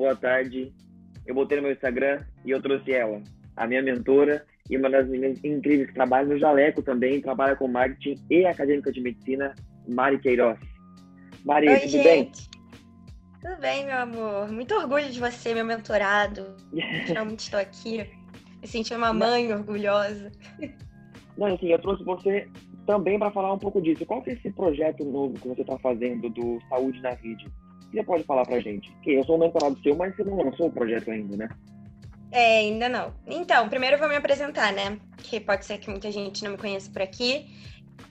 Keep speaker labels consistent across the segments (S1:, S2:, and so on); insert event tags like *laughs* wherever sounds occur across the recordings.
S1: boa tarde. Eu botei no meu Instagram e eu trouxe ela, a minha mentora e uma das meninas incríveis que trabalha no Jaleco também, trabalha com marketing e acadêmica de medicina, Mari Queiroz. Mari,
S2: Oi,
S1: tudo
S2: gente.
S1: bem?
S2: Tudo bem, meu amor. Muito orgulho de você, meu mentorado. *laughs* Realmente estou aqui. Me sentindo uma mãe orgulhosa.
S1: Não, assim, eu trouxe você também para falar um pouco disso. Qual que é esse projeto novo que você está fazendo do Saúde na Rede? Você pode falar pra gente? Que eu sou um mentorado seu, mas você não lançou o projeto ainda, né?
S2: É, ainda não. Então, primeiro eu vou me apresentar, né? Que pode ser que muita gente não me conheça por aqui.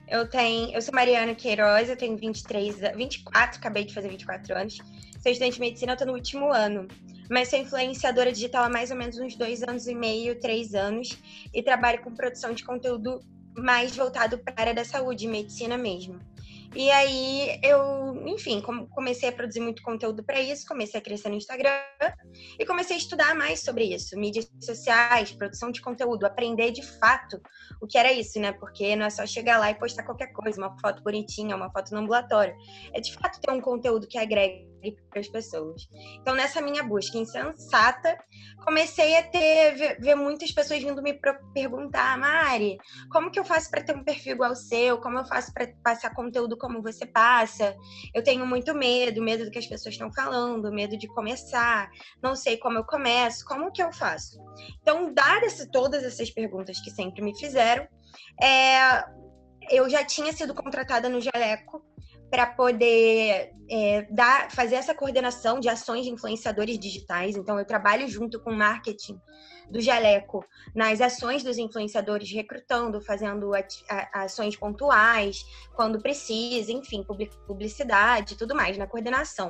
S2: Eu tenho, eu sou Mariana Queiroz, eu tenho 23, a- 24, acabei de fazer 24 anos. Sou estudante de medicina, eu tô no último ano. Mas sou influenciadora digital há mais ou menos uns dois anos e meio, três anos. E trabalho com produção de conteúdo mais voltado para a área da saúde, medicina mesmo. E aí eu, enfim, com- comecei a produzir muito conteúdo para isso, comecei a crescer no Instagram e comecei a estudar mais sobre isso, mídias sociais, produção de conteúdo, aprender de fato o que era isso, né? Porque não é só chegar lá e postar qualquer coisa, uma foto bonitinha, uma foto no ambulatório. É de fato ter um conteúdo que agregue para as pessoas. Então, nessa minha busca insensata, comecei a ter ver, ver muitas pessoas vindo me perguntar, Mari, como que eu faço para ter um perfil igual ao seu? Como eu faço para passar conteúdo como você passa? Eu tenho muito medo, medo do que as pessoas estão falando, medo de começar, não sei como eu começo, como que eu faço? Então, dadas todas essas perguntas que sempre me fizeram, é, eu já tinha sido contratada no Jaleco para poder é, dar, fazer essa coordenação de ações de influenciadores digitais. Então, eu trabalho junto com marketing do Jaleco nas ações dos influenciadores, recrutando, fazendo ações pontuais, quando precisa, enfim, publi- publicidade tudo mais, na coordenação.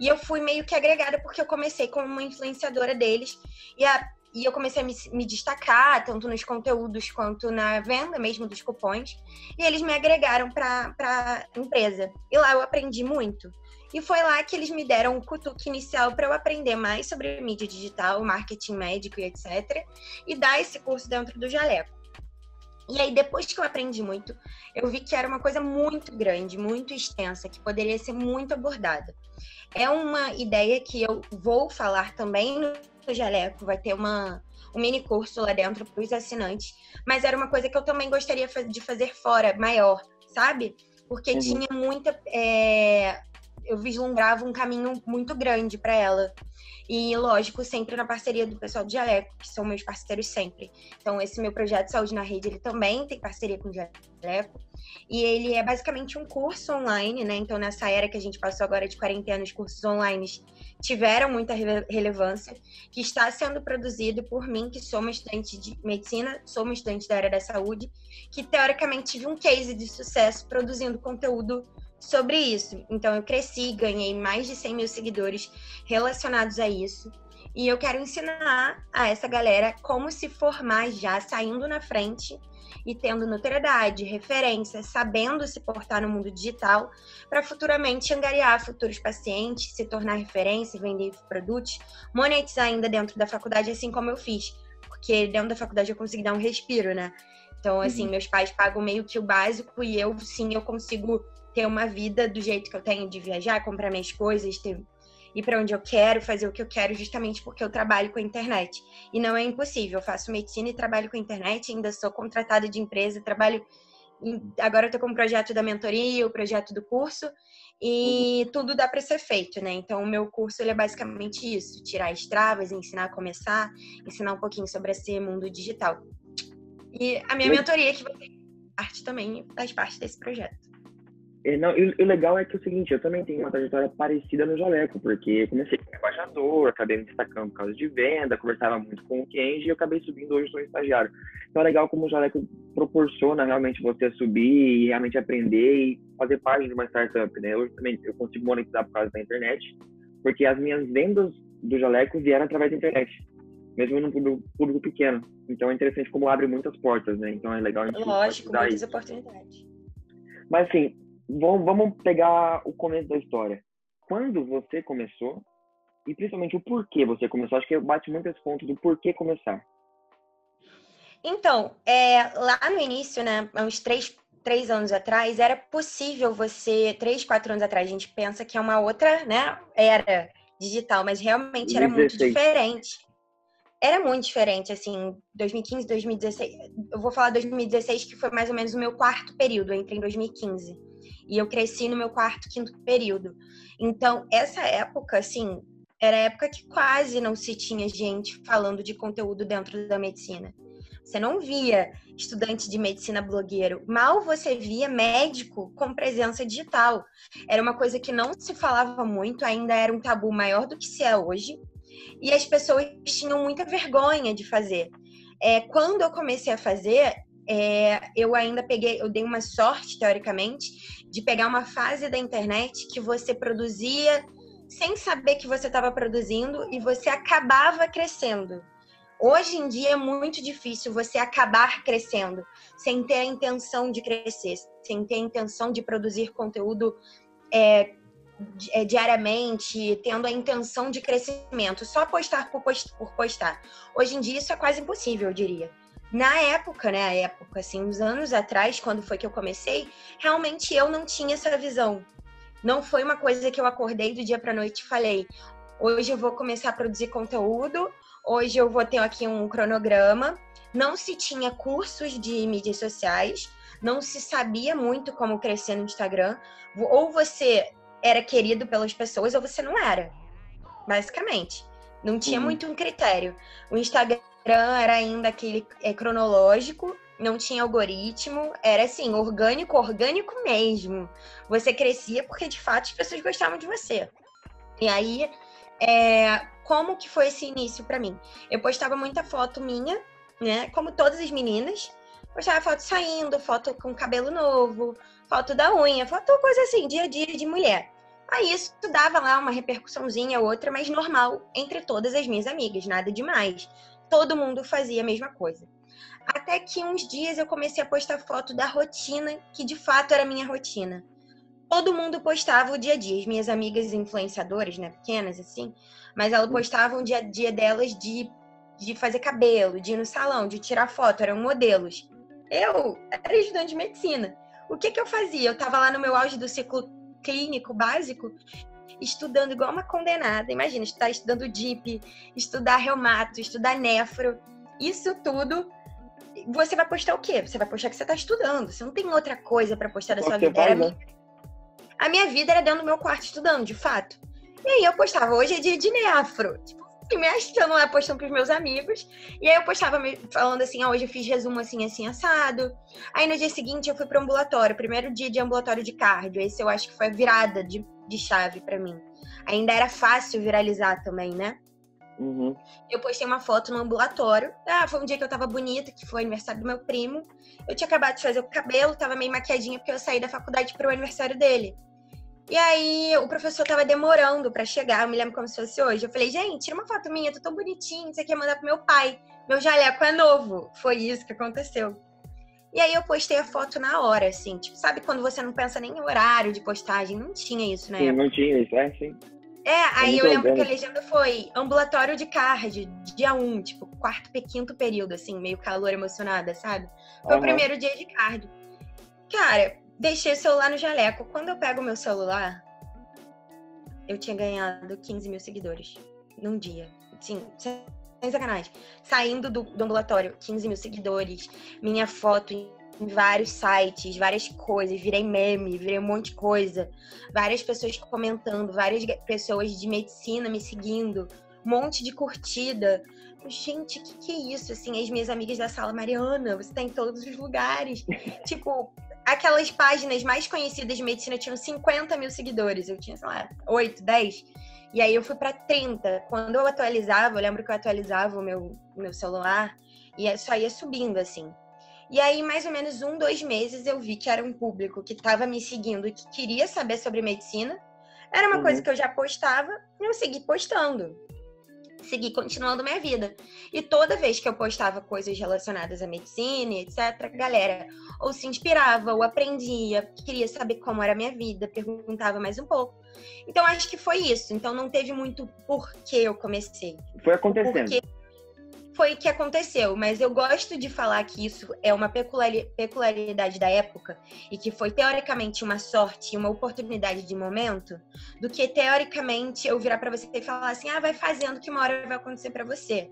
S2: E eu fui meio que agregada porque eu comecei como uma influenciadora deles e, a- e eu comecei a me, me destacar, tanto nos conteúdos quanto na venda mesmo dos cupons. E eles me agregaram para a empresa. E lá eu aprendi muito. E foi lá que eles me deram o cutuque inicial para eu aprender mais sobre mídia digital, marketing médico e etc. E dar esse curso dentro do Jaleco. E aí, depois que eu aprendi muito, eu vi que era uma coisa muito grande, muito extensa, que poderia ser muito abordada. É uma ideia que eu vou falar também no Jaleco, vai ter uma, um mini curso lá dentro para os assinantes, mas era uma coisa que eu também gostaria de fazer fora, maior, sabe? Porque
S1: Uhum.
S2: tinha muita. é, Eu vislumbrava um caminho muito grande para ela. E, lógico, sempre na parceria do pessoal do Jaleco, que são meus parceiros sempre. Então, esse meu projeto Saúde na Rede, ele também tem parceria com o Jaleco. E ele é basicamente um curso online, né? Então, nessa era que a gente passou agora de quarentena, os cursos online tiveram muita rele- relevância, que está sendo produzido por mim, que sou uma estudante de medicina, sou uma estudante da área da saúde, que teoricamente tive um case de sucesso produzindo conteúdo sobre isso. Então, eu cresci, ganhei mais de 100 mil seguidores relacionados a isso. E eu quero ensinar a essa galera como se formar já, saindo na frente e tendo notoriedade, referência, sabendo se portar no mundo digital, para futuramente angariar futuros pacientes, se tornar referência, vender produtos, monetizar ainda dentro da faculdade, assim como eu fiz. Porque dentro da faculdade eu consegui dar um respiro, né? Então, assim, meus pais pagam meio que o básico e eu, sim, eu consigo ter uma vida do jeito que eu tenho de viajar, comprar minhas coisas, ter, ir para onde eu quero, fazer o que eu quero, justamente porque eu trabalho com a internet. E não é impossível. Eu faço medicina e trabalho com a internet, ainda sou contratada de empresa, trabalho. em- agora eu tô com o projeto da mentoria, o projeto do curso, e tudo dá para ser feito, né? Então, o meu curso ele é basicamente isso: tirar as travas, ensinar a começar, ensinar um pouquinho sobre esse mundo digital. E a minha mentoria, que vai ter parte também, faz parte desse projeto.
S1: E, não, e, o legal é que é o seguinte, eu também tenho uma trajetória parecida no Jaleco, porque comecei como embaixador, acabei me destacando por causa de venda, conversava muito com o Kenji e eu acabei subindo hoje sou estagiário. Então é legal como o Jaleco proporciona realmente você subir e realmente aprender e fazer parte de uma startup, né? Hoje também eu consigo monetizar por causa da internet, porque as minhas vendas do Jaleco vieram através da internet, mesmo num público, público pequeno. Então é interessante como abre muitas portas, né? Então é legal a gente
S2: Lógico, muitas
S1: isso.
S2: oportunidades.
S1: Mas assim, vamos, vamos pegar o começo da história. Quando você começou, e principalmente o porquê você começou, acho que bate muito esse ponto do porquê começar.
S2: Então, é, lá no início, né, uns três, três anos atrás, era possível você, três, quatro anos atrás, a gente pensa que é uma outra, né, era digital, mas realmente era 2016. muito diferente. Era muito diferente, assim, 2015, 2016. Eu vou falar 2016, que foi mais ou menos o meu quarto período, entre em 2015. E eu cresci no meu quarto, quinto período. Então, essa época, assim, era a época que quase não se tinha gente falando de conteúdo dentro da medicina. Você não via estudante de medicina blogueiro. Mal você via médico com presença digital. Era uma coisa que não se falava muito, ainda era um tabu maior do que se é hoje. E as pessoas tinham muita vergonha de fazer. É, quando eu comecei a fazer, é, eu ainda peguei, eu dei uma sorte, teoricamente, de pegar uma fase da internet que você produzia sem saber que você estava produzindo e você acabava crescendo. Hoje em dia é muito difícil você acabar crescendo sem ter a intenção de crescer, sem ter a intenção de produzir conteúdo é, é, diariamente, tendo a intenção de crescimento, só postar por, postar. Hoje em dia isso é quase impossível, eu diria. Na época, né, a época, assim, uns anos atrás, quando foi que eu comecei, realmente eu não tinha essa visão. Não foi uma coisa que eu acordei do dia para noite e falei: hoje eu vou começar a produzir conteúdo Hoje eu vou ter aqui um cronograma. Não se tinha cursos de mídias sociais, não se sabia muito como crescer no Instagram. Ou você era querido pelas pessoas ou você não era. Basicamente. Não tinha uhum. muito um critério. O Instagram era ainda aquele é, cronológico, não tinha algoritmo, era assim, orgânico, orgânico mesmo. Você crescia porque de fato as pessoas gostavam de você. E aí é, como que foi esse início para mim? Eu postava muita foto minha, né? Como todas as meninas. Postava foto saindo, foto com cabelo novo, foto da unha, foto coisa assim, dia a dia de mulher. Aí isso dava lá uma repercussãozinha outra, mas normal entre todas as minhas amigas, nada demais. Todo mundo fazia a mesma coisa. Até que uns dias eu comecei a postar foto da rotina, que de fato era minha rotina todo mundo postava o dia a dia. As minhas amigas influenciadoras, né, pequenas assim, mas elas postavam o dia a dia delas de, de fazer cabelo, de ir no salão, de tirar foto, eram modelos. Eu era estudante de medicina. O que que eu fazia? Eu tava lá no meu auge do ciclo clínico básico, estudando igual uma condenada. Imagina, estar estudando DIP, estudar reumato, estudar nefro. Isso tudo você vai postar o quê? Você vai postar que você está estudando. Você não tem outra coisa para postar da sua vida. Né? a minha vida era dentro do meu quarto estudando, de fato. E aí eu postava, hoje é dia de nefro. Tipo, assim, me achando lá, postando pros meus amigos. E aí eu postava falando assim, ah, hoje eu fiz resumo assim, assim, assado. Aí no dia seguinte eu fui pro ambulatório, primeiro dia de ambulatório de cardio. Esse eu acho que foi a virada de, de chave para mim. Ainda era fácil viralizar também, né?
S1: Uhum.
S2: Eu postei uma foto no ambulatório. Ah, foi um dia que eu tava bonita, que foi aniversário do meu primo. Eu tinha acabado de fazer o cabelo, tava meio maquiadinha porque eu saí da faculdade pro aniversário dele. E aí o professor tava demorando para chegar, eu me lembro como se fosse hoje. Eu falei, gente, tira uma foto minha, tô tão bonitinha, você quer mandar pro meu pai. Meu jaleco é novo. Foi isso que aconteceu. E aí eu postei a foto na hora, assim. Tipo, sabe quando você não pensa nem em horário de postagem? Não tinha isso, né?
S1: Sim, não tinha isso, é, sim.
S2: É, aí eu lembro que a legenda foi ambulatório de card, dia 1, um, tipo, quarto, quinto período, assim, meio calor emocionada, sabe? Foi uhum. o primeiro dia de card. Cara, Deixei o celular no jaleco. Quando eu pego o meu celular, eu tinha ganhado 15 mil seguidores num dia. Sim, sem sacanagem. Saindo do, do ambulatório, 15 mil seguidores, minha foto em vários sites, várias coisas, virei meme, virei um monte de coisa. Várias pessoas comentando, várias pessoas de medicina me seguindo, um monte de curtida. Gente, que, que é isso? Assim, as minhas amigas da sala, Mariana, você tá em todos os lugares. *laughs* tipo, aquelas páginas mais conhecidas de medicina tinham 50 mil seguidores. Eu tinha, sei lá, 8, 10. E aí eu fui para 30. Quando eu atualizava, eu lembro que eu atualizava o meu, meu celular e só ia subindo, assim. E aí, mais ou menos um, dois meses, eu vi que era um público que estava me seguindo e que queria saber sobre medicina. Era uma uhum. coisa que eu já postava e eu segui postando seguir continuando minha vida. E toda vez que eu postava coisas relacionadas à medicina, etc., galera ou se inspirava, ou aprendia, queria saber como era a minha vida, perguntava mais um pouco. Então acho que foi isso. Então não teve muito por que eu comecei.
S1: Foi acontecendo. Porque...
S2: foi que aconteceu, mas eu gosto de falar que isso é uma peculiaridade da época e que foi teoricamente uma sorte, uma oportunidade de momento, do que teoricamente eu virar para você e falar assim: "Ah, vai fazendo que uma hora vai acontecer para você".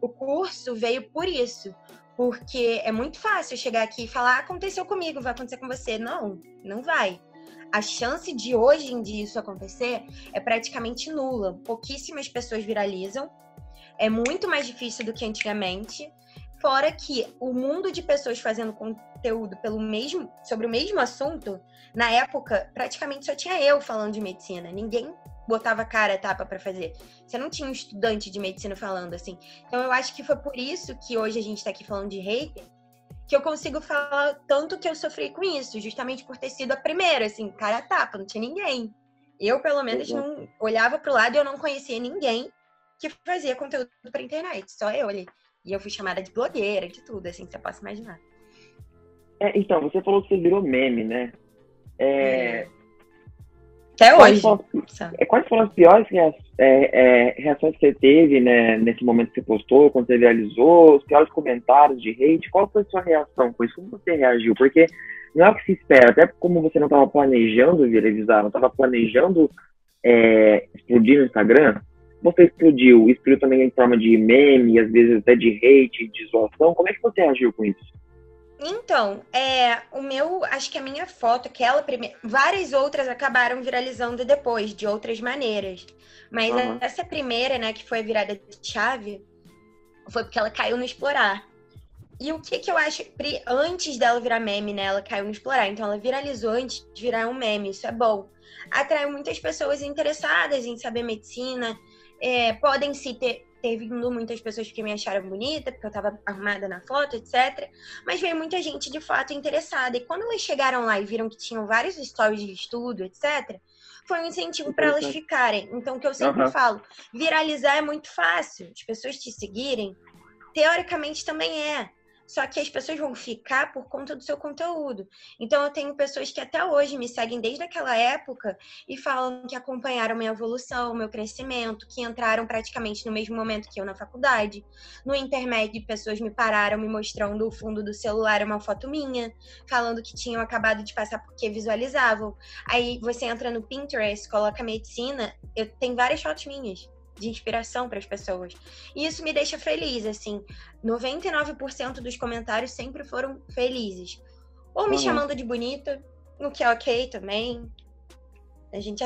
S2: O curso veio por isso, porque é muito fácil chegar aqui e falar: ah, "Aconteceu comigo, vai acontecer com você". Não, não vai a chance de hoje em dia isso acontecer é praticamente nula. Pouquíssimas pessoas viralizam é muito mais difícil do que antigamente. Fora que o mundo de pessoas fazendo conteúdo pelo mesmo, sobre o mesmo assunto, na época, praticamente só tinha eu falando de medicina. Ninguém botava cara tapa para fazer. Você não tinha um estudante de medicina falando assim. Então eu acho que foi por isso que hoje a gente está aqui falando de hater, que eu consigo falar tanto que eu sofri com isso, justamente por ter sido a primeira, assim, cara tapa, não tinha ninguém. Eu, pelo menos, não olhava pro lado e eu não conhecia ninguém que fazia conteúdo pra internet, só eu ali. E eu fui chamada de blogueira, de tudo, assim, você pode imaginar.
S1: É, então, você falou que você virou meme, né? É...
S2: Até hoje.
S1: É, quais foram as piores reações, é, é, reações que você teve né, nesse momento que você postou, quando você realizou, os piores comentários de hate? Qual foi a sua reação com isso? Como você reagiu? Porque não é o que se espera, até como você não estava planejando viralizar, não estava planejando é, explodir no Instagram, você explodiu? Explodiu também em forma de meme, às vezes até de hate, de zoação. Como é que você agiu com isso?
S2: Então, é, o meu, acho que a minha foto, aquela primeira, várias outras acabaram viralizando depois, de outras maneiras. Mas uhum. essa primeira, né, que foi a virada de chave, foi porque ela caiu no explorar. E o que que eu acho, antes dela virar meme, né, ela caiu no explorar. Então ela viralizou antes de virar um meme, isso é bom. Atraiu muitas pessoas interessadas em saber medicina, é, podem se ter, ter vindo muitas pessoas que me acharam bonita, porque eu estava arrumada na foto, etc. Mas veio muita gente de fato interessada. E quando elas chegaram lá e viram que tinham vários stories de estudo, etc., foi um incentivo para elas ficarem. Então, o que eu sempre uhum. falo, viralizar é muito fácil. As pessoas te seguirem, teoricamente também é. Só que as pessoas vão ficar por conta do seu conteúdo. Então, eu tenho pessoas que até hoje me seguem desde aquela época e falam que acompanharam minha evolução, meu crescimento, que entraram praticamente no mesmo momento que eu na faculdade. No intermédio, pessoas me pararam me mostrando o fundo do celular uma foto minha, falando que tinham acabado de passar porque visualizavam. Aí você entra no Pinterest, coloca medicina, eu tenho várias fotos minhas de inspiração para as pessoas. E isso me deixa feliz, assim. 99% dos comentários sempre foram felizes. Ou me uhum. chamando de bonita, o que é ok também. A gente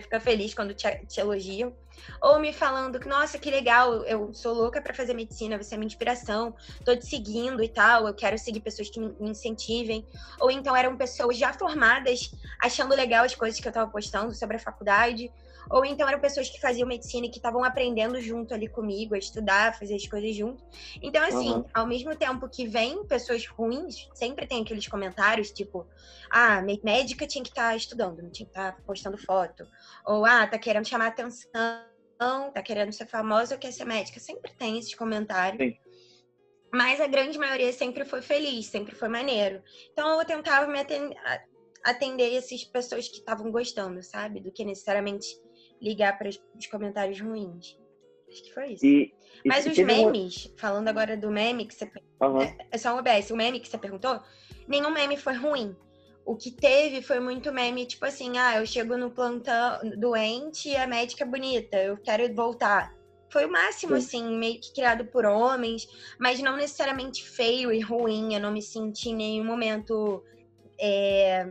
S2: fica feliz quando te, te elogiam. Ou me falando que, nossa, que legal, eu sou louca para fazer medicina, você é minha inspiração, tô te seguindo e tal, eu quero seguir pessoas que me incentivem. Ou então eram pessoas já formadas, achando legal as coisas que eu tava postando sobre a faculdade. Ou então eram pessoas que faziam medicina e que estavam aprendendo junto ali comigo, a estudar, a fazer as coisas junto. Então, assim, uhum. ao mesmo tempo que vem pessoas ruins, sempre tem aqueles comentários tipo, ah, médica tinha que estar tá estudando, não tinha que estar tá postando foto. Ou, ah, tá querendo chamar atenção, tá querendo ser famosa ou quer ser médica. Sempre tem esses comentários. Sim. Mas a grande maioria sempre foi feliz, sempre foi maneiro. Então eu tentava me atender, atender essas pessoas que estavam gostando, sabe? Do que necessariamente ligar para os comentários ruins. Acho que foi isso. E, e Mas os memes, uma... falando agora do meme que você. Uhum. É, só um OBS, o meme que você perguntou, nenhum meme foi ruim. O que teve foi muito meme, tipo assim, ah, eu chego no plantão doente e a médica é bonita, eu quero voltar. Foi o máximo, Sim. assim, meio que criado por homens, mas não necessariamente feio e ruim. Eu não me senti em nenhum momento é,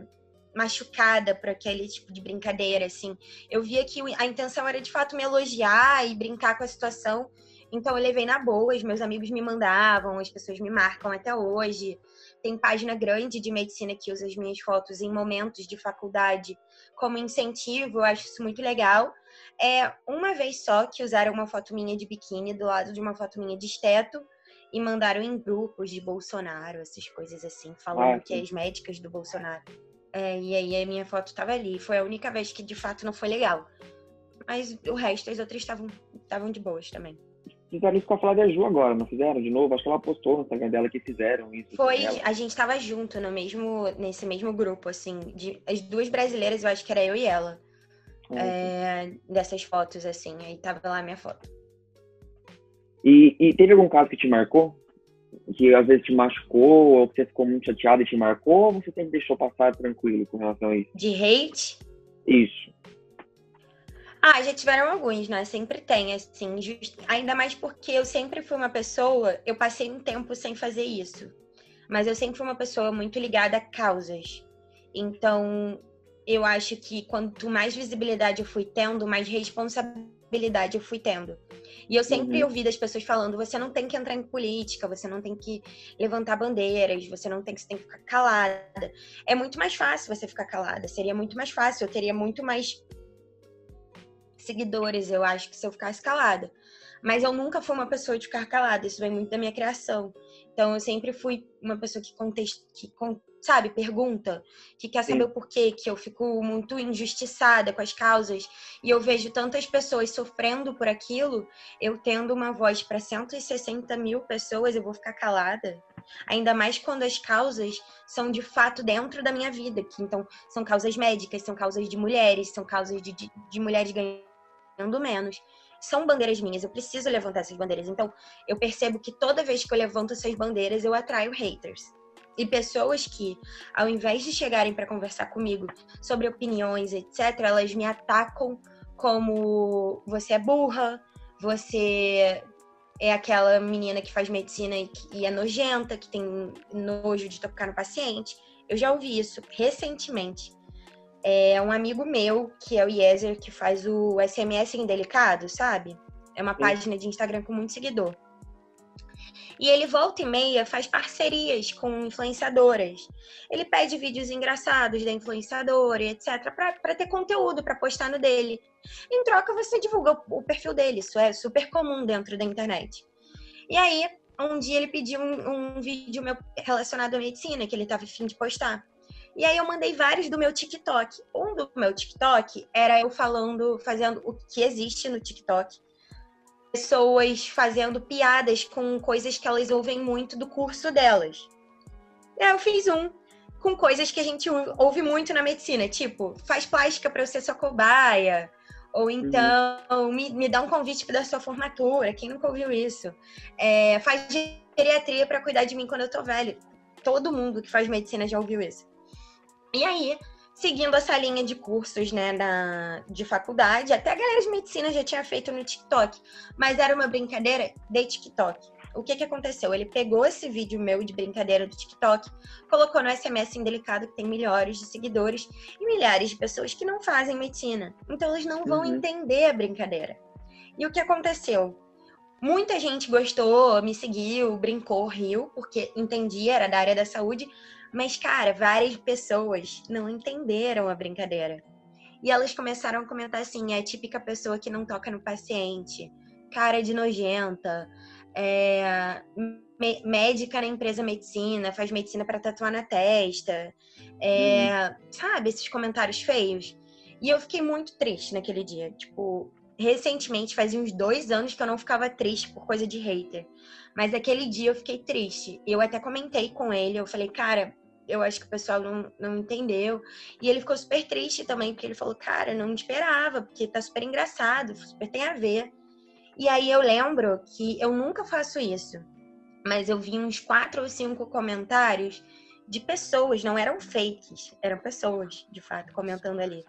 S2: machucada por aquele tipo de brincadeira, assim. Eu via que a intenção era de fato me elogiar e brincar com a situação. Então eu levei na boa, os meus amigos me mandavam, as pessoas me marcam até hoje. Tem página grande de medicina que usa as minhas fotos em momentos de faculdade como incentivo, eu acho isso muito legal. É uma vez só que usaram uma foto minha de biquíni do lado de uma foto minha de esteto e mandaram em grupos de Bolsonaro, essas coisas assim, falando ah, que as médicas do Bolsonaro é, e aí a minha foto estava ali. Foi a única vez que de fato não foi legal. Mas o resto, as outras estavam de boas também.
S1: Fizeram isso com a Flávia Ju agora, não fizeram de novo? Acho que ela postou no Instagram dela que fizeram isso.
S2: Foi, a gente estava junto no mesmo, nesse mesmo grupo, assim. De, as duas brasileiras, eu acho que era eu e ela. Ah, é, dessas fotos, assim. Aí tava lá a minha foto.
S1: E, e teve algum caso que te marcou? Que às vezes te machucou, ou que você ficou muito chateado e te marcou, ou você sempre deixou passar tranquilo com relação a isso?
S2: De hate?
S1: Isso.
S2: Ah, já tiveram alguns, né? Sempre tem, assim. Just... Ainda mais porque eu sempre fui uma pessoa. Eu passei um tempo sem fazer isso. Mas eu sempre fui uma pessoa muito ligada a causas. Então, eu acho que quanto mais visibilidade eu fui tendo, mais responsabilidade eu fui tendo. E eu sempre uhum. ouvi das pessoas falando: você não tem que entrar em política, você não tem que levantar bandeiras, você não tem que, tem que ficar calada. É muito mais fácil você ficar calada, seria muito mais fácil, eu teria muito mais seguidores, eu acho, que se eu ficasse calada. Mas eu nunca fui uma pessoa de ficar calada, isso vem muito da minha criação. Então eu sempre fui uma pessoa que, contest... que sabe, pergunta, que quer saber Sim. o porquê, que eu fico muito injustiçada com as causas. E eu vejo tantas pessoas sofrendo por aquilo, eu tendo uma voz para 160 mil pessoas, eu vou ficar calada. Ainda mais quando as causas são de fato dentro da minha vida, que então são causas médicas, são causas de mulheres, são causas de, de, de mulheres ganhando menos. São bandeiras minhas, eu preciso levantar essas bandeiras. Então, eu percebo que toda vez que eu levanto essas bandeiras, eu atraio haters. E pessoas que, ao invés de chegarem para conversar comigo sobre opiniões, etc., elas me atacam como você é burra, você é aquela menina que faz medicina e, e é nojenta, que tem nojo de tocar no paciente. Eu já ouvi isso recentemente é um amigo meu, que é o Yezer, que faz o SMS Indelicado, sabe? É uma Sim. página de Instagram com muito seguidor. E ele volta e meia faz parcerias com influenciadoras. Ele pede vídeos engraçados da influenciadora, etc, para ter conteúdo para postar no dele. Em troca, você divulga o perfil dele. Isso é super comum dentro da internet. E aí, um dia ele pediu um, um vídeo meu relacionado à medicina que ele estava afim de postar. E aí eu mandei vários do meu TikTok. Um do meu TikTok era eu falando, fazendo o que existe no TikTok. Pessoas fazendo piadas com coisas que elas ouvem muito do curso delas. Eu fiz um com coisas que a gente ouve muito na medicina, tipo, faz plástica para eu ser sua cobaia, ou então uhum. me, me dá um convite para sua formatura, quem nunca ouviu isso? É, faz geriatria para cuidar de mim quando eu tô velho. Todo mundo que faz medicina já ouviu isso. E aí, seguindo essa linha de cursos, né, da, de faculdade, até a galera de medicina já tinha feito no TikTok, mas era uma brincadeira de TikTok. O que que aconteceu? Ele pegou esse vídeo meu de brincadeira do TikTok, colocou no SMS Indelicado, que tem milhares de seguidores, e milhares de pessoas que não fazem medicina. Então, eles não vão uhum. entender a brincadeira. E o que aconteceu? Muita gente gostou, me seguiu, brincou, riu, porque entendia, era da área da saúde, mas, cara, várias pessoas não entenderam a brincadeira. E elas começaram a comentar assim: é a típica pessoa que não toca no paciente, cara de nojenta, é, médica na empresa medicina, faz medicina para tatuar na testa, é, hum. sabe, esses comentários feios. E eu fiquei muito triste naquele dia. Tipo, recentemente, fazia uns dois anos que eu não ficava triste por coisa de hater. Mas aquele dia eu fiquei triste. Eu até comentei com ele, eu falei, cara, eu acho que o pessoal não, não entendeu. E ele ficou super triste também, porque ele falou, cara, não esperava, porque tá super engraçado, super tem a ver. E aí eu lembro que eu nunca faço isso, mas eu vi uns quatro ou cinco comentários de pessoas, não eram fakes, eram pessoas, de fato, comentando ali.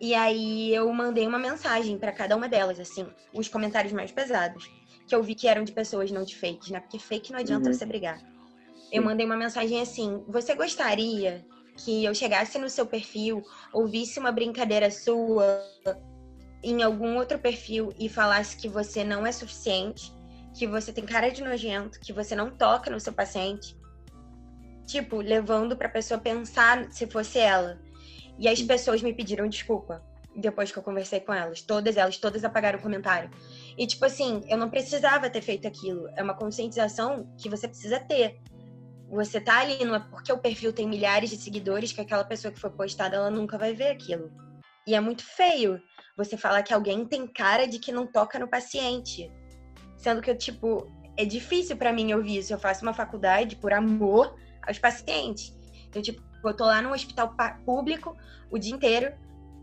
S2: E aí eu mandei uma mensagem para cada uma delas, assim, os comentários mais pesados, que eu vi que eram de pessoas, não de fakes, né? Porque fake não adianta uhum. você brigar eu mandei uma mensagem assim: Você gostaria que eu chegasse no seu perfil, ouvisse uma brincadeira sua em algum outro perfil e falasse que você não é suficiente, que você tem cara de nojento, que você não toca no seu paciente? Tipo, levando pra pessoa pensar se fosse ela. E as pessoas me pediram desculpa depois que eu conversei com elas. Todas elas, todas apagaram o comentário. E, tipo assim, eu não precisava ter feito aquilo. É uma conscientização que você precisa ter. Você tá ali, não é porque o perfil tem milhares de seguidores que aquela pessoa que foi postada, ela nunca vai ver aquilo. E é muito feio você falar que alguém tem cara de que não toca no paciente. Sendo que eu, tipo, é difícil para mim ouvir isso. Eu faço uma faculdade por amor aos pacientes. Então, tipo, eu tô lá no hospital público o dia inteiro,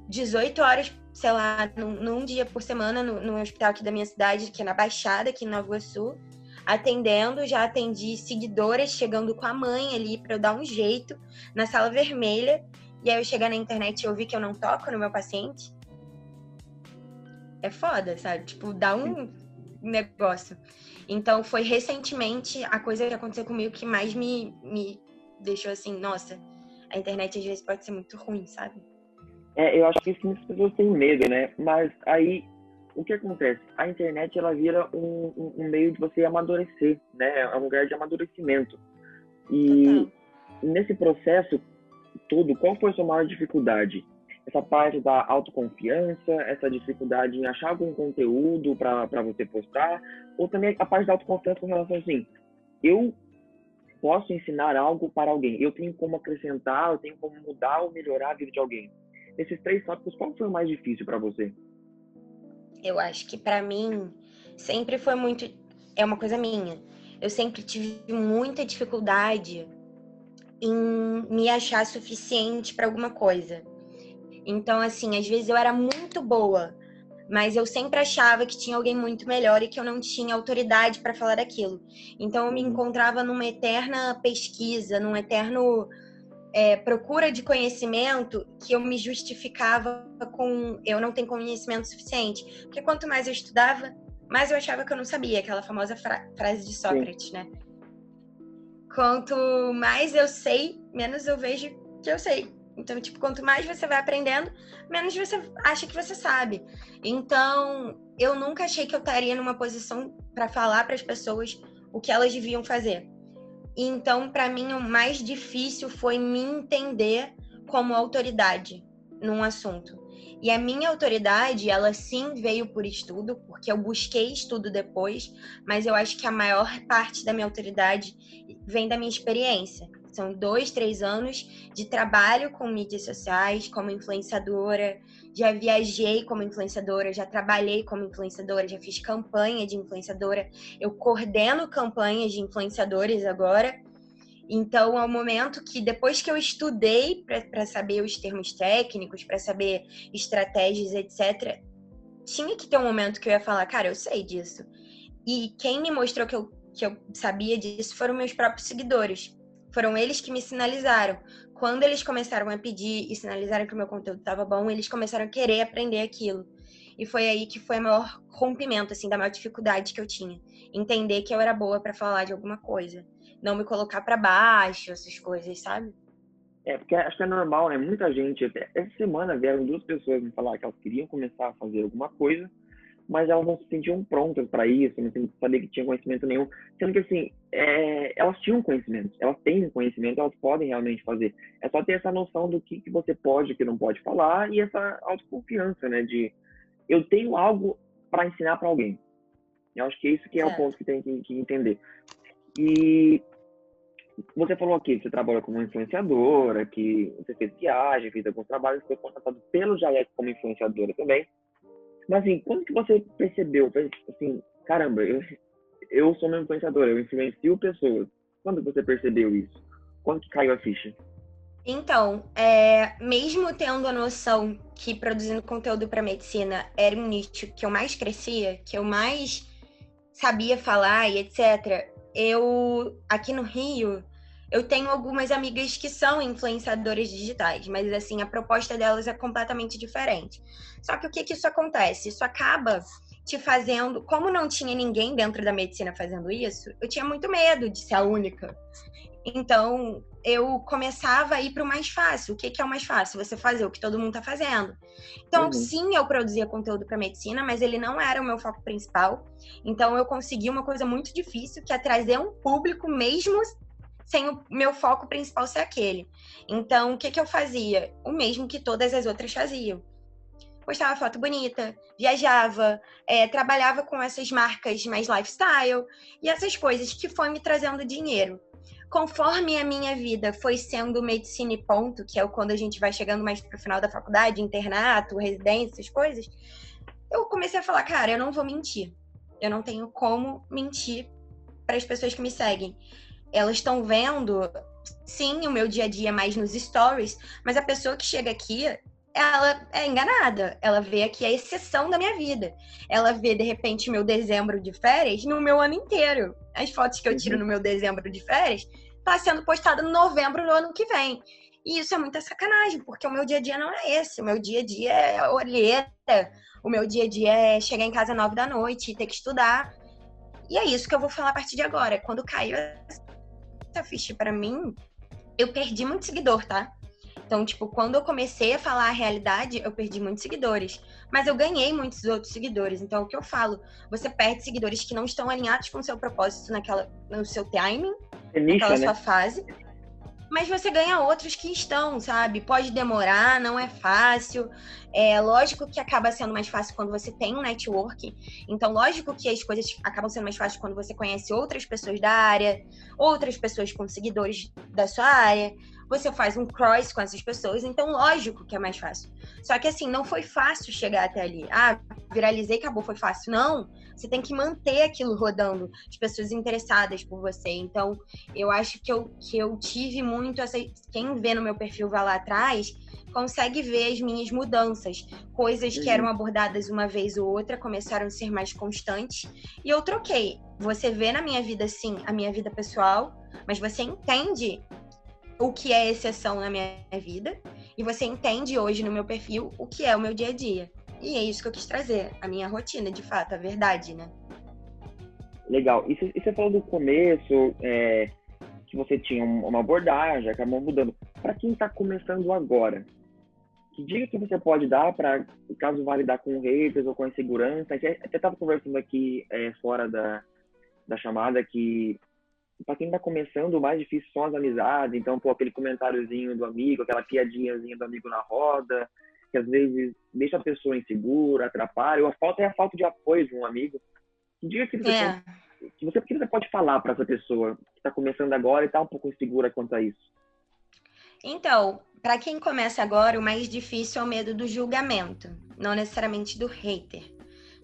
S2: 18 horas sei lá, num, num dia por semana no, no, hospital aqui da minha cidade, que é na Baixada, aqui em Nova Iguaçu, atendendo. Já atendi seguidoras chegando com a mãe ali para eu dar um jeito na sala vermelha. E aí eu chegar na internet e ouvir que eu não toco no meu paciente. É foda, sabe? Tipo, dá um negócio. Então foi recentemente a coisa que aconteceu comigo que mais me, me deixou assim, nossa, a internet às vezes pode ser muito ruim, sabe?
S1: É, eu acho que isso muitas pessoas têm medo, né? Mas aí, o que acontece? A internet, ela vira um, um, um meio de você amadurecer, né? É um lugar de amadurecimento. E nesse processo todo, qual foi a sua maior dificuldade? Essa parte da autoconfiança, essa dificuldade em achar algum conteúdo para você postar, ou também a parte da autoconfiança com relação assim, eu posso ensinar algo para alguém, eu tenho como acrescentar, eu tenho como mudar ou melhorar a vida de alguém. Nesses três tópicos, qual foi o mais difícil para você?
S2: Eu acho que para mim sempre foi muito. É uma coisa minha. Eu sempre tive muita dificuldade em me achar suficiente para alguma coisa. Então, assim, às vezes eu era muito boa, mas eu sempre achava que tinha alguém muito melhor e que eu não tinha autoridade para falar daquilo. Então, eu me uhum. encontrava numa eterna pesquisa, num eterno é, procura de conhecimento que eu me justificava com eu não tenho conhecimento suficiente. Porque quanto mais eu estudava, mais eu achava que eu não sabia, aquela famosa fra frase de Sócrates, Sim. né? Quanto mais eu sei, menos eu vejo que eu sei. Então, tipo, quanto mais você vai aprendendo, menos você acha que você sabe. Então, eu nunca achei que eu estaria numa posição para falar para as pessoas o que elas deviam fazer. Então, para mim, o mais difícil foi me entender como autoridade num assunto. E a minha autoridade, ela sim veio por estudo, porque eu busquei estudo depois, mas eu acho que a maior parte da minha autoridade vem da minha experiência. São dois, três anos de trabalho com mídias sociais, como influenciadora. Já viajei como influenciadora, já trabalhei como influenciadora, já fiz campanha de influenciadora. Eu coordeno campanhas de influenciadores agora. Então, é o momento que, depois que eu estudei para saber os termos técnicos, para saber estratégias, etc., tinha que ter um momento que eu ia falar, cara, eu sei disso. E quem me mostrou que eu, que eu sabia disso foram meus próprios seguidores. Foram eles que me sinalizaram. Quando eles começaram a pedir e sinalizaram que o meu conteúdo estava bom, eles começaram a querer aprender aquilo. E foi aí que foi o maior rompimento, assim, da maior dificuldade que eu tinha. Entender que eu era boa para falar de alguma coisa. Não me colocar para baixo, essas coisas, sabe?
S1: É, porque acho que é normal, né? Muita gente, essa semana vieram duas pessoas me falar que elas queriam começar a fazer alguma coisa, mas elas não se sentiam prontas para isso, não sabiam que tinha conhecimento nenhum. Sendo que, assim, é, elas tinham conhecimento, elas têm conhecimento, elas podem realmente fazer. É só ter essa noção do que, que você pode e o que não pode falar e essa autoconfiança, né? De eu tenho algo para ensinar para alguém. Eu acho que é isso que é, é. o ponto que tem que, que, entender. E você falou aqui que você trabalha como influenciadora, que você fez viagem, fez alguns trabalhos, foi contratado pelo Jaleco como influenciadora também. Mas assim, quando que você percebeu, assim, caramba, eu, eu sou uma influenciadora, eu influencio pessoas. Quando você percebeu isso? Quando que caiu a ficha?
S2: Então, é, mesmo tendo a noção que produzindo conteúdo para medicina era um nicho que eu mais crescia, que eu mais sabia falar e etc., eu, aqui no Rio, eu tenho algumas amigas que são influenciadoras digitais, mas assim, a proposta delas é completamente diferente. Só que o que, que isso acontece? Isso acaba te fazendo. Como não tinha ninguém dentro da medicina fazendo isso, eu tinha muito medo de ser a única. Então, eu começava a ir para o mais fácil. O que, que, é o mais fácil? Você fazer o que todo mundo está fazendo. Então, uhum. sim, eu produzia conteúdo para medicina, mas ele não era o meu foco principal. Então, eu consegui uma coisa muito difícil, que é trazer um público mesmo sem o meu foco principal ser aquele. Então, o que, que eu fazia? O mesmo que todas as outras faziam. Postava foto bonita, viajava, é, trabalhava com essas marcas mais lifestyle e essas coisas que foi me trazendo dinheiro. Conforme a minha vida foi sendo medicina e ponto, que é quando a gente vai chegando mais pro final da faculdade, internato, residência, essas coisas, eu comecei a falar, cara, eu não vou mentir. Eu não tenho como mentir para as pessoas que me seguem elas estão vendo, sim, o meu dia a dia mais nos stories, mas a pessoa que chega aqui ela é enganada. Ela vê aqui a exceção da minha vida. Ela vê, de repente, meu dezembro de férias no meu ano inteiro. As fotos que eu tiro uhum. no meu dezembro de férias tá sendo postada no novembro do ano que vem. E isso é muita sacanagem, porque o meu dia a dia não é esse. O meu dia a dia é olheira. O meu dia a dia é chegar em casa às nove da noite e ter que estudar. E é isso que eu vou falar a partir de agora. Quando caiu essa ficha para mim, eu perdi muito seguidor, tá? Então, tipo, quando eu comecei a falar a realidade, eu perdi muitos seguidores. Mas eu ganhei muitos outros seguidores. Então, o que eu falo? Você perde seguidores que não estão alinhados com o seu propósito naquela, no seu timing, é naquela né? sua fase. Mas você ganha outros que estão, sabe? Pode demorar, não é fácil. É lógico que acaba sendo mais fácil quando você tem um network. Então, lógico que as coisas acabam sendo mais fáceis quando você conhece outras pessoas da área, outras pessoas com seguidores da sua área você faz um cross com essas pessoas, então lógico que é mais fácil. Só que assim, não foi fácil chegar até ali. Ah, viralizei, acabou, foi fácil. Não, você tem que manter aquilo rodando, as pessoas interessadas por você. Então, eu acho que eu, que eu tive muito essa. Quem vê no meu perfil vai lá atrás, consegue ver as minhas mudanças. Coisas que eram uhum. abordadas uma vez ou outra começaram a ser mais constantes. E eu troquei. Você vê na minha vida, sim, a minha vida pessoal, mas você entende o que é exceção na minha vida e você entende hoje no meu perfil o que é o meu dia a dia. E é isso que eu quis trazer, a minha rotina, de fato, a verdade, né?
S1: Legal. E você falou do começo, é, que você tinha uma abordagem, acabou mudando. Para quem está começando agora, que dica que você pode dar para, caso vá lidar com haters ou com insegurança? A gente até estava conversando aqui é, fora da, da chamada que para quem tá começando, o mais difícil são as amizades. Então, pô, aquele comentáriozinho do amigo, aquela piadinhazinha do amigo na roda, que às vezes deixa a pessoa insegura, atrapalha. Ou a falta é a falta de apoio de um amigo. Que dia que você, é. que você, que você pode falar para essa pessoa que está começando agora e está um pouco insegura quanto a isso?
S2: Então, para quem começa agora, o mais difícil é o medo do julgamento, não necessariamente do hater.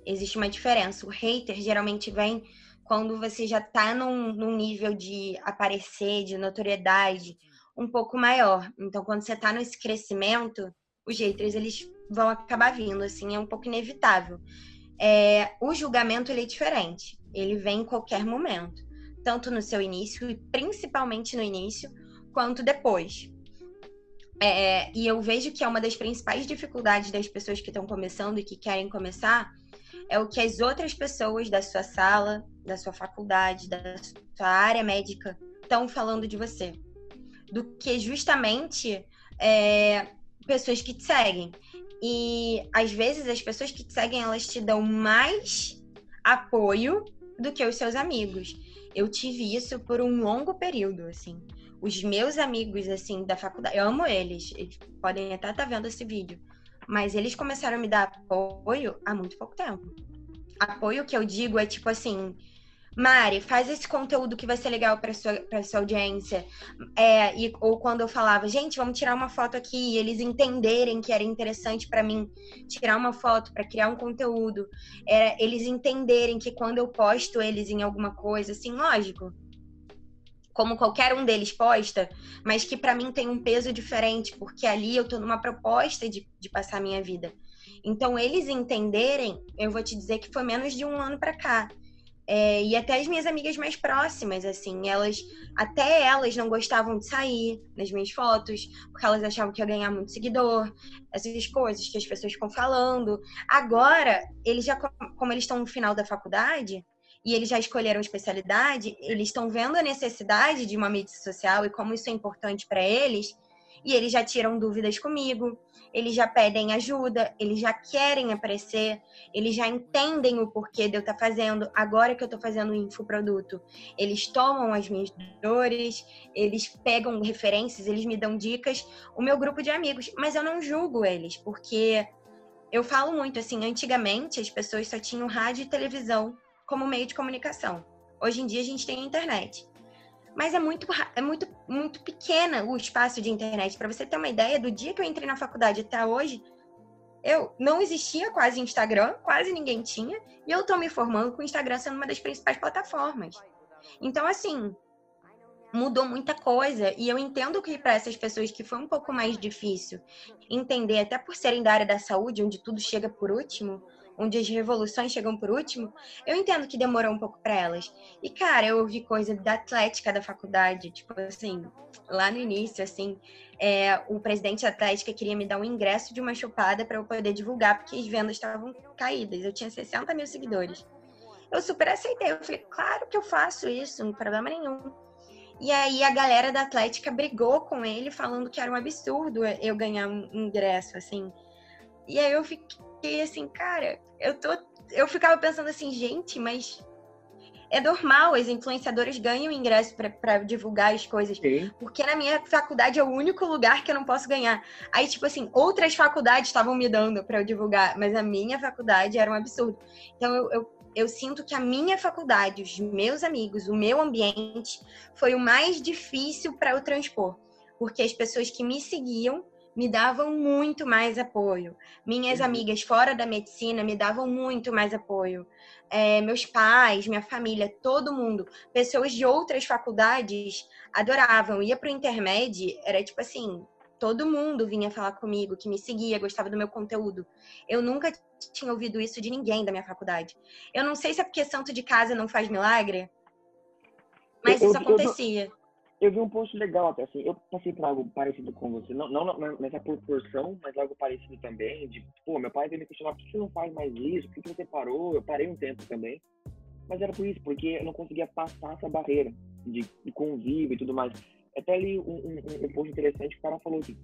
S2: Existe uma diferença. O hater geralmente vem quando você já está num, num, nível de aparecer, de notoriedade um pouco maior. Então, quando você está nesse crescimento, os haters eles vão acabar vindo, assim, é um pouco inevitável. É, o julgamento ele é diferente, ele vem em qualquer momento, tanto no seu início e principalmente no início, quanto depois. É, e eu vejo que é uma das principais dificuldades das pessoas que estão começando e que querem começar é o que as outras pessoas da sua sala, da sua faculdade, da sua área médica estão falando de você. Do que justamente é, pessoas que te seguem. E às vezes as pessoas que te seguem, elas te dão mais apoio do que os seus amigos. Eu tive isso por um longo período, assim. Os meus amigos, assim, da faculdade, eu amo eles, eles podem até estar tá vendo esse vídeo, mas eles começaram a me dar apoio há muito pouco tempo. Apoio que eu digo é tipo assim, Mari, faz esse conteúdo que vai ser legal para sua para sua audiência. É, e, ou quando eu falava, gente, vamos tirar uma foto aqui, e eles entenderem que era interessante para mim tirar uma foto para criar um conteúdo, é, eles entenderem que quando eu posto eles em alguma coisa, assim, lógico, como qualquer um deles posta, mas que para mim tem um peso diferente, porque ali eu tô numa proposta de, de passar a minha vida. Então, eles entenderem, eu vou te dizer que foi menos de um ano para cá. É, e até as minhas amigas mais próximas, assim, elas, até elas não gostavam de sair nas minhas fotos, porque elas achavam que ia ganhar muito seguidor, essas coisas que as pessoas ficam falando. Agora, eles já, como eles estão no final da faculdade, e eles já escolheram especialidade, eles estão vendo a necessidade de uma mídia social e como isso é importante para eles, e eles já tiram dúvidas comigo, eles já pedem ajuda, eles já querem aparecer, eles já entendem o porquê de eu estar tá fazendo. Agora que eu estou fazendo um infoproduto, eles tomam as minhas dores, eles pegam referências, eles me dão dicas. O meu grupo de amigos, mas eu não julgo eles, porque eu falo muito assim, antigamente as pessoas só tinham rádio e televisão como meio de comunicação. Hoje em dia a gente tem a internet. Mas é muito, é muito, muito pequena o espaço de internet. Para você ter uma ideia, do dia que eu entrei na faculdade até hoje, eu não existia quase Instagram, quase ninguém tinha, e eu estou me formando com o Instagram sendo uma das principais plataformas. Então, assim, mudou muita coisa. E eu entendo que para essas pessoas que foi um pouco mais difícil entender, até por serem da área da saúde, onde tudo chega por último, onde as revoluções chegam por último, eu entendo que demorou um pouco para elas. E, cara, eu ouvi coisa da atlética da faculdade, tipo assim, lá no início, assim, é, o presidente da atlética queria me dar um ingresso de uma chupada para eu poder divulgar, porque as vendas estavam caídas. Eu tinha 60 mil seguidores. Eu super aceitei. Eu falei, claro que eu faço isso, não problema nenhum. E aí a galera da Atlética brigou com ele, falando que era um absurdo eu ganhar um ingresso, assim. E aí eu fiquei assim, cara, eu tô. Eu ficava pensando assim, gente, mas é normal, as influenciadoras ganham ingresso para divulgar as coisas. Sim. Porque na minha faculdade é o único lugar que eu não posso ganhar. Aí, tipo assim, outras faculdades estavam me dando para eu divulgar, mas a minha faculdade era um absurdo. Então eu, eu eu sinto que a minha faculdade, os meus amigos, o meu ambiente foi o mais difícil para eu transpor, porque as pessoas que me seguiam me davam muito mais apoio. Minhas uhum. amigas fora da medicina me davam muito mais apoio. É, meus pais, minha família, todo mundo, pessoas de outras faculdades adoravam. Ia para o intermédio, era tipo assim, todo mundo vinha falar comigo, que me seguia, gostava do meu conteúdo. Eu nunca tinha ouvido isso de ninguém da minha faculdade. Eu não sei se é porque santo de casa não faz milagre, mas eu, isso eu, acontecia.
S1: Eu, eu, vi um post legal até assim, eu passei por algo parecido com você, não, não nessa proporção, mas algo parecido também, de, pô, meu pai veio me questionar, por que você não faz mais isso? Por que você parou? Eu parei um tempo também. Mas era por isso, porque eu não conseguia passar essa barreira de, de convívio e tudo mais até ali um, um, um, ponto interessante que o cara falou que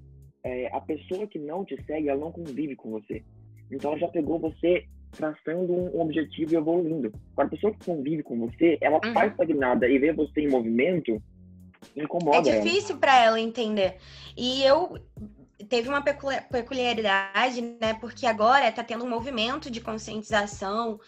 S1: é, a pessoa que não te segue, ela não convive com você. Então ela já pegou você traçando um objetivo e evoluindo. Agora, a pessoa que convive com você, ela uhum. faz estagnada e vê você em movimento, incomoda.
S2: É difícil para ela entender. E eu teve uma peculiaridade, né? Porque agora está tendo um movimento de conscientização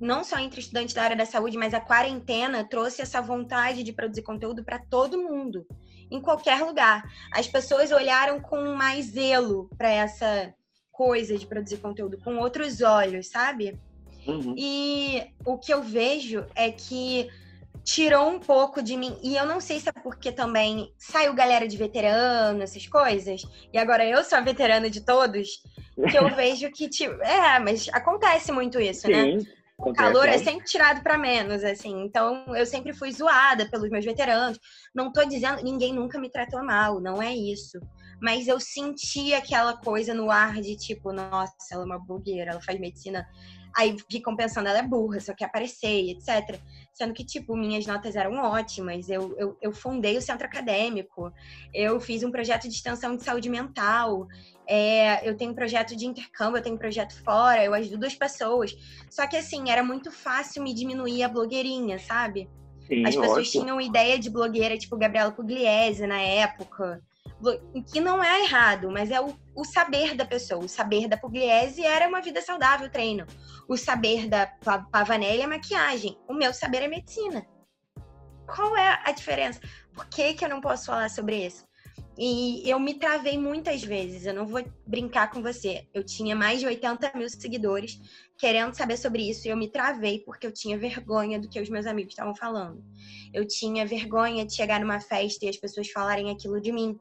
S2: não só entre estudantes da área da saúde, mas a quarentena trouxe essa vontade de produzir conteúdo para todo mundo, em qualquer lugar. As pessoas olharam com mais zelo para essa coisa de produzir conteúdo, com outros olhos, sabe? Uhum. E o que eu vejo é que tirou um pouco de mim. E eu não sei se é porque também saiu galera de veterano, essas coisas, e agora eu sou a veterana de todos, que eu *laughs* vejo que, tipo, é, mas acontece muito isso, né? Sim. né? O calor é sempre tirado para menos, assim. Então, eu sempre fui zoada pelos meus veteranos. Não tô dizendo, ninguém nunca me tratou mal, não é isso. Mas eu senti aquela coisa no ar de tipo, nossa, ela é uma blogueira, ela faz medicina. Aí ficam pensando, ela é burra, só quer aparecer, etc. Sendo que, tipo, minhas notas eram ótimas. Eu, eu, eu fundei o centro acadêmico, eu fiz um projeto de extensão de saúde mental, é, eu tenho um projeto de intercâmbio, eu tenho um projeto fora, eu ajudo as pessoas. Só que assim, era muito fácil me diminuir a blogueirinha, sabe? Sim, as pessoas ótimo. tinham ideia de blogueira, tipo Gabriela Pugliese na época. Que não é errado, mas é o, o saber da pessoa. O saber da Pugliese era uma vida saudável, treino. O saber da Pavanelli é maquiagem. O meu saber é medicina. Qual é a diferença? Por que, que eu não posso falar sobre isso? E eu me travei muitas vezes, eu não vou brincar com você. Eu tinha mais de 80 mil seguidores querendo saber sobre isso e eu me travei porque eu tinha vergonha do que os meus amigos estavam falando. Eu tinha vergonha de chegar numa festa e as pessoas falarem aquilo de mim.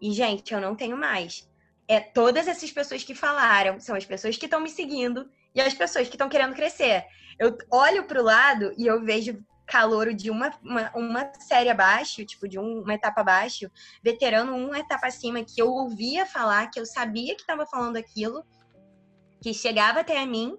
S2: E, gente, eu não tenho mais. É todas essas pessoas que falaram, são as pessoas que estão me seguindo e as pessoas que estão querendo crescer. Eu olho para o lado e eu vejo calouro de uma, uma, uma, série abaixo, tipo, de um, uma etapa abaixo, veterano uma etapa acima, que eu ouvia falar, que eu sabia que estava falando aquilo, que chegava até a mim,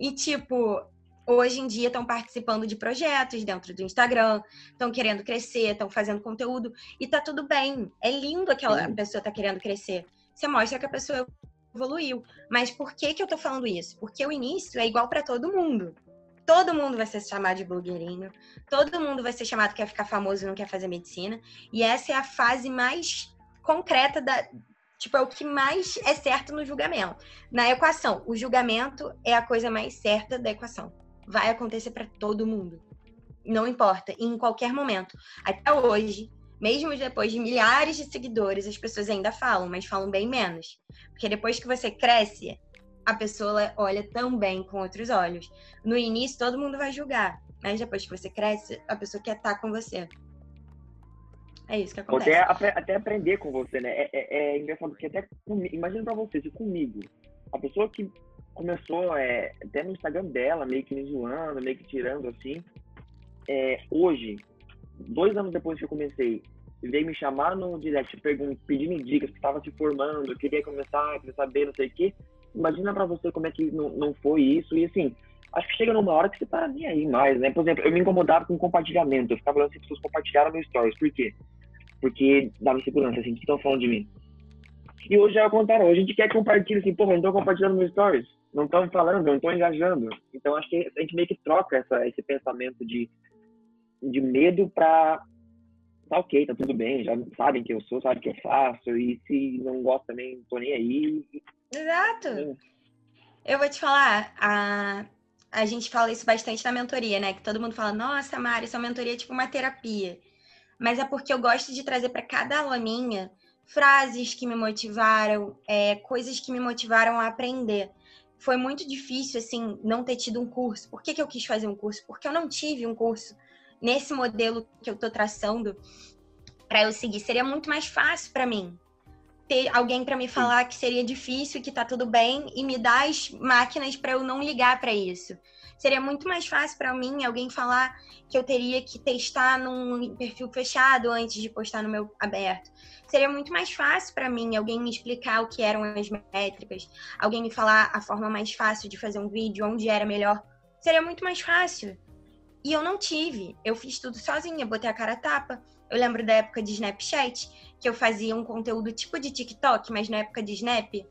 S2: e, tipo, hoje em dia estão participando de projetos dentro do Instagram, estão querendo crescer, estão fazendo conteúdo, e tá tudo bem. É lindo aquela pessoa tá querendo crescer. Você mostra que a pessoa evoluiu. Mas por que, que eu tô falando isso? Porque o início é igual para todo mundo todo mundo vai ser chamado de blogueirinho, todo mundo vai ser chamado que quer ficar famoso e não quer fazer medicina. E essa é a fase mais concreta da. Tipo, é o que mais é certo no julgamento. Na equação, o julgamento é a coisa mais certa da equação. Vai acontecer para todo mundo. Não importa, em qualquer momento. Até hoje, mesmo depois de milhares de seguidores, as pessoas ainda falam, mas falam bem menos. Porque depois que você cresce, a pessoa olha também com outros olhos. No início, todo mundo vai julgar, mas depois que você cresce, a pessoa quer estar com você. É isso que acontece.
S1: Até, até aprender com você, né? É, é, é engraçado porque até comigo, imagina pra você, se comigo, a pessoa que começou é, até no Instagram dela, meio que me zoando, meio que tirando assim, é, hoje, dois anos depois que eu comecei, veio me chamar no direct, pedindo dicas, que estava se formando, queria começar, queria saber, não sei o quê. Imagina para você como é que não, não foi isso. E assim, acho que chega numa hora que você tá nem aí mais, né? Por exemplo, eu me incomodava com compartilhamento. Eu ficava olhando se as pessoas compartilharam meus stories. Por quê? Porque dava insegurança, assim, que estão falando de mim. E hoje é o contrário. Hoje a gente quer que compartilhe assim, porra, não estão compartilhando meus stories. Não estão falando, não estão engajando. Então acho que a gente meio que troca essa, esse pensamento de, de medo para tá ok, tá tudo bem, já sabem que eu sou, sabem que eu faço, e se não gosta também, tô nem aí.
S2: Exato. Eu vou te falar, a, a gente fala isso bastante na mentoria, né? Que todo mundo fala, nossa, Mari, sua mentoria é tipo uma terapia. Mas é porque eu gosto de trazer para cada aula minha frases que me motivaram, é, coisas que me motivaram a aprender. Foi muito difícil, assim, não ter tido um curso. Por que, que eu quis fazer um curso? Porque eu não tive um curso nesse modelo que eu estou traçando para eu seguir. Seria muito mais fácil para mim ter alguém para me falar que seria difícil, que tá tudo bem e me dar as máquinas para eu não ligar para isso. Seria muito mais fácil para mim alguém falar que eu teria que testar num perfil fechado antes de postar no meu aberto. Seria muito mais fácil para mim alguém me explicar o que eram as métricas, alguém me falar a forma mais fácil de fazer um vídeo, onde era melhor. Seria muito mais fácil. E eu não tive. Eu fiz tudo sozinha, botei a cara a tapa. Eu lembro da época de Snapchat, que eu fazia um conteúdo tipo de TikTok, mas na época de Snap, uhum.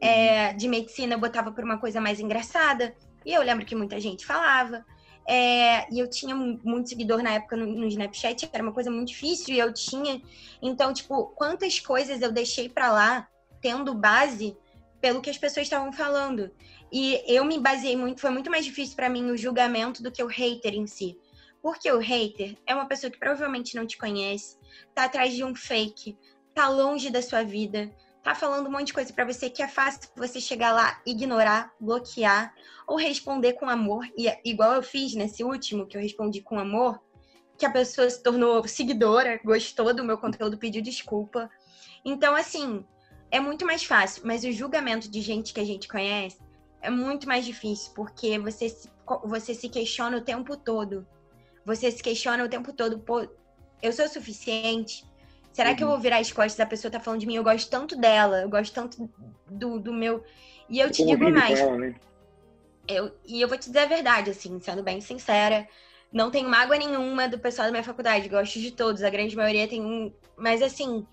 S2: é, de medicina, eu botava por uma coisa mais engraçada. E eu lembro que muita gente falava. É, e eu tinha muito seguidor na época no, no, Snapchat, era uma coisa muito difícil, e eu tinha. Então, tipo, quantas coisas eu deixei para lá, tendo base pelo que as pessoas estavam falando. E eu me baseei muito, foi muito mais difícil para mim o julgamento do que o hater em si. Porque o hater é uma pessoa que provavelmente não te conhece, tá atrás de um fake, tá longe da sua vida, tá falando um monte de coisa para você que é fácil você chegar lá, ignorar, bloquear ou responder com amor. E é igual eu fiz nesse último, que eu respondi com amor, que a pessoa se tornou seguidora, gostou do meu conteúdo, pediu desculpa. Então, assim, é muito mais fácil, mas o julgamento de gente que a gente conhece é muito mais difícil, porque você se, você se questiona o tempo todo. Você se questiona o tempo todo, pô, eu sou suficiente? Será uhum. que eu vou uhum. virar as costas? A pessoa tá falando de mim, eu gosto tanto dela, eu gosto tanto do, do meu. E eu te digo mais. Ela, né? eu, e eu vou te dizer a verdade, assim, sendo bem sincera. Não tenho mágoa nenhuma do pessoal da minha faculdade, gosto de todos, a grande maioria tem um. Mas assim,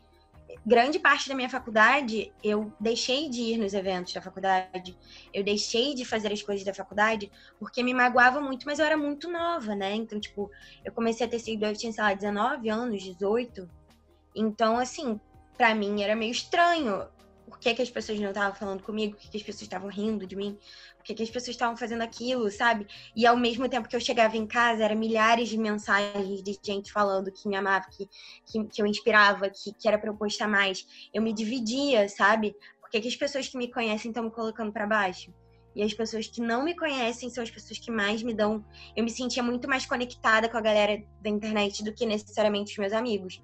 S2: grande parte da minha faculdade, eu deixei de ir nos eventos da faculdade, eu deixei de fazer as coisas da faculdade, porque me magoava muito, mas eu era muito nova, né? Então, tipo, eu comecei a ter seguidor, eu tinha, sei lá, 19 anos, 18. Então, assim, para mim era meio estranho por que, que as pessoas não estavam falando comigo, por que, que as pessoas estavam rindo de mim, por que, que as pessoas estavam fazendo aquilo, sabe? E ao mesmo tempo que eu chegava em casa, eram milhares de mensagens de gente falando que me amava, que, que, que eu inspirava, que, que era postar mais. Eu me dividia, sabe? Por que, que as pessoas que me conhecem estão me colocando para baixo? E as pessoas que não me conhecem são as pessoas que mais me dão. Eu me sentia muito mais conectada com a galera da internet do que necessariamente os meus amigos.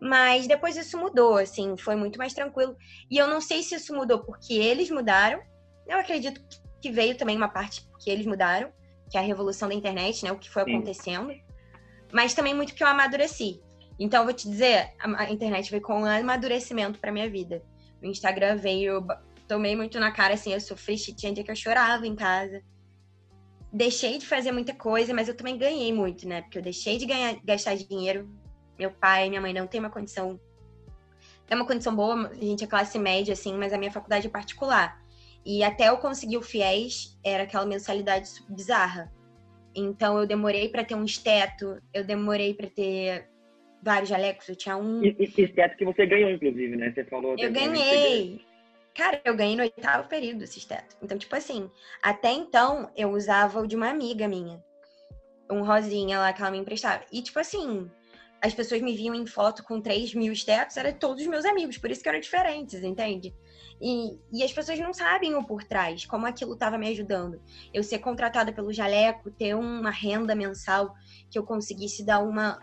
S2: Mas depois isso mudou, assim, foi muito mais tranquilo. E eu não sei se isso mudou porque eles mudaram. Eu acredito que veio também uma parte que eles mudaram, que é a revolução da internet, né? O que foi Sim. acontecendo. Mas também muito que eu amadureci. Então, eu vou te dizer, a internet veio com um amadurecimento para minha vida. O Instagram veio, tomei muito na cara, assim, eu sofri, tinha dia que eu chorava em casa. Deixei de fazer muita coisa, mas eu também ganhei muito, né? Porque eu deixei de ganhar, gastar dinheiro meu pai e minha mãe não têm uma condição. É uma condição boa, a gente é classe média, assim, mas a minha faculdade é particular. E até eu conseguir o FIES, era aquela mensalidade bizarra. Então eu demorei para ter um esteto, eu demorei para ter vários jalecos, eu tinha um.
S1: E, esse esteto que você ganhou, inclusive, né? Você falou.
S2: Eu ganhei. Cara, eu ganhei no oitavo período esse esteto. Então, tipo assim, até então eu usava o de uma amiga minha. Um rosinha lá que ela me emprestava. E, tipo assim, as pessoas me viam em foto com 3 mil estetos, eram todos meus amigos, por isso que eram diferentes, entende? E, e as pessoas não sabem o por trás, como aquilo estava me ajudando. Eu ser contratada pelo Jaleco, ter uma renda mensal que eu conseguisse dar uma,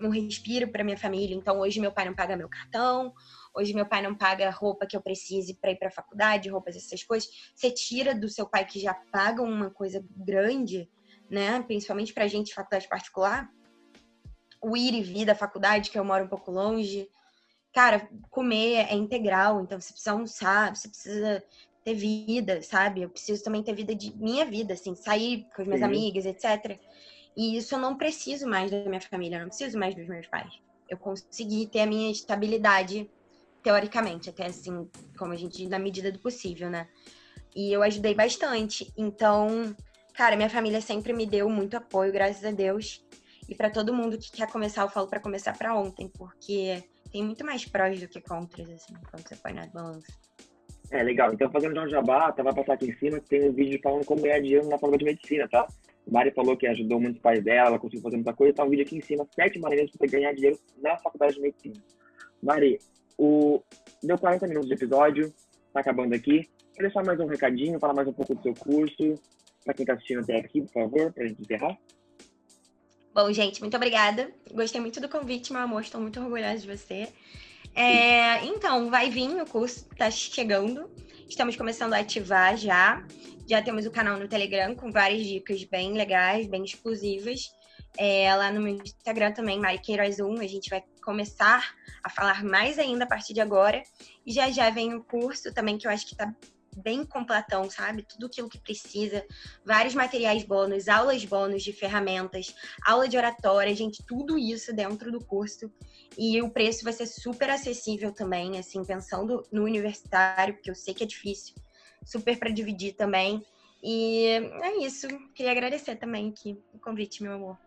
S2: um respiro para minha família. Então, hoje meu pai não paga meu cartão, hoje meu pai não paga roupa que eu precise para ir para a faculdade, roupas, essas coisas. Você tira do seu pai que já paga uma coisa grande, né? Principalmente para gente faculdade particular. O ir e vir da faculdade, que eu moro um pouco longe. Cara, comer é integral, então você precisa almoçar, você precisa ter vida, sabe? Eu preciso também ter vida de minha vida, assim, sair com as minhas Sim. amigas, etc. E isso eu não preciso mais da minha família, eu não preciso mais dos meus pais. Eu consegui ter a minha estabilidade, teoricamente, até assim, como a gente diz, na medida do possível, né? E eu ajudei bastante. Então, cara, minha família sempre me deu muito apoio, graças a Deus. E para todo mundo que quer começar, eu falo para começar para ontem, porque tem muito mais prós do que contras, assim, quando você põe na balança.
S1: É, legal. Então, fazendo já um jabá, tá, vai passar aqui em cima, tem um vídeo falando como ganhar dinheiro na faculdade de medicina, tá? Mari falou que ajudou muitos pais dela, ela conseguiu fazer muita coisa. Tá um vídeo aqui em cima, sete maneiras para ganhar dinheiro na faculdade de medicina. Mari, o... deu 40 minutos de episódio, tá acabando aqui. Quer deixar mais um recadinho, falar mais um pouco do seu curso, para quem tá assistindo até aqui, por favor, pra gente encerrar?
S2: Bom, gente, muito obrigada. Gostei muito do convite, meu amor. Estou muito orgulhosa de você. É, então, vai vir o curso, tá chegando. Estamos começando a ativar já. Já temos o canal no Telegram com várias dicas bem legais, bem exclusivas. É, lá no meu Instagram também, Mari Queiroz 1, a gente vai começar a falar mais ainda a partir de agora. E já já vem o curso também, que eu acho que está bem completão, sabe? Tudo aquilo que precisa, vários materiais bônus, aulas bônus de ferramentas, aula de oratória, gente, tudo isso dentro do curso. E o preço vai ser super acessível também, assim, pensando no universitário, porque eu sei que é difícil super para dividir também. E é isso. Queria agradecer também aqui o convite, meu amor.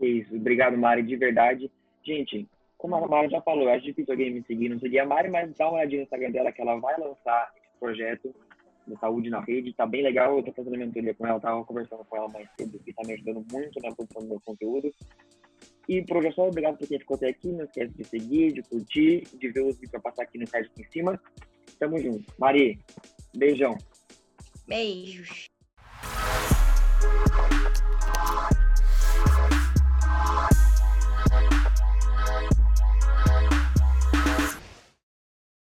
S1: Isso. Obrigado, Mari, de verdade. Gente, como a Mari já falou, eu acho difícil alguém me seguir, não seguir a Mari, mas dá uma olhadinha no Instagram dela que ela vai lançar projeto de saúde na rede, tá bem legal, eu tô fazendo mentoria com ela, tava conversando com ela mais cedo, que tá me ajudando muito na produção do meu conteúdo. E, professor, obrigado por quem ficou até aqui, não esquece de seguir, de curtir, de ver os vídeos pra passar aqui no card aqui em cima. Tamo junto. Mari, beijão.
S2: Beijos.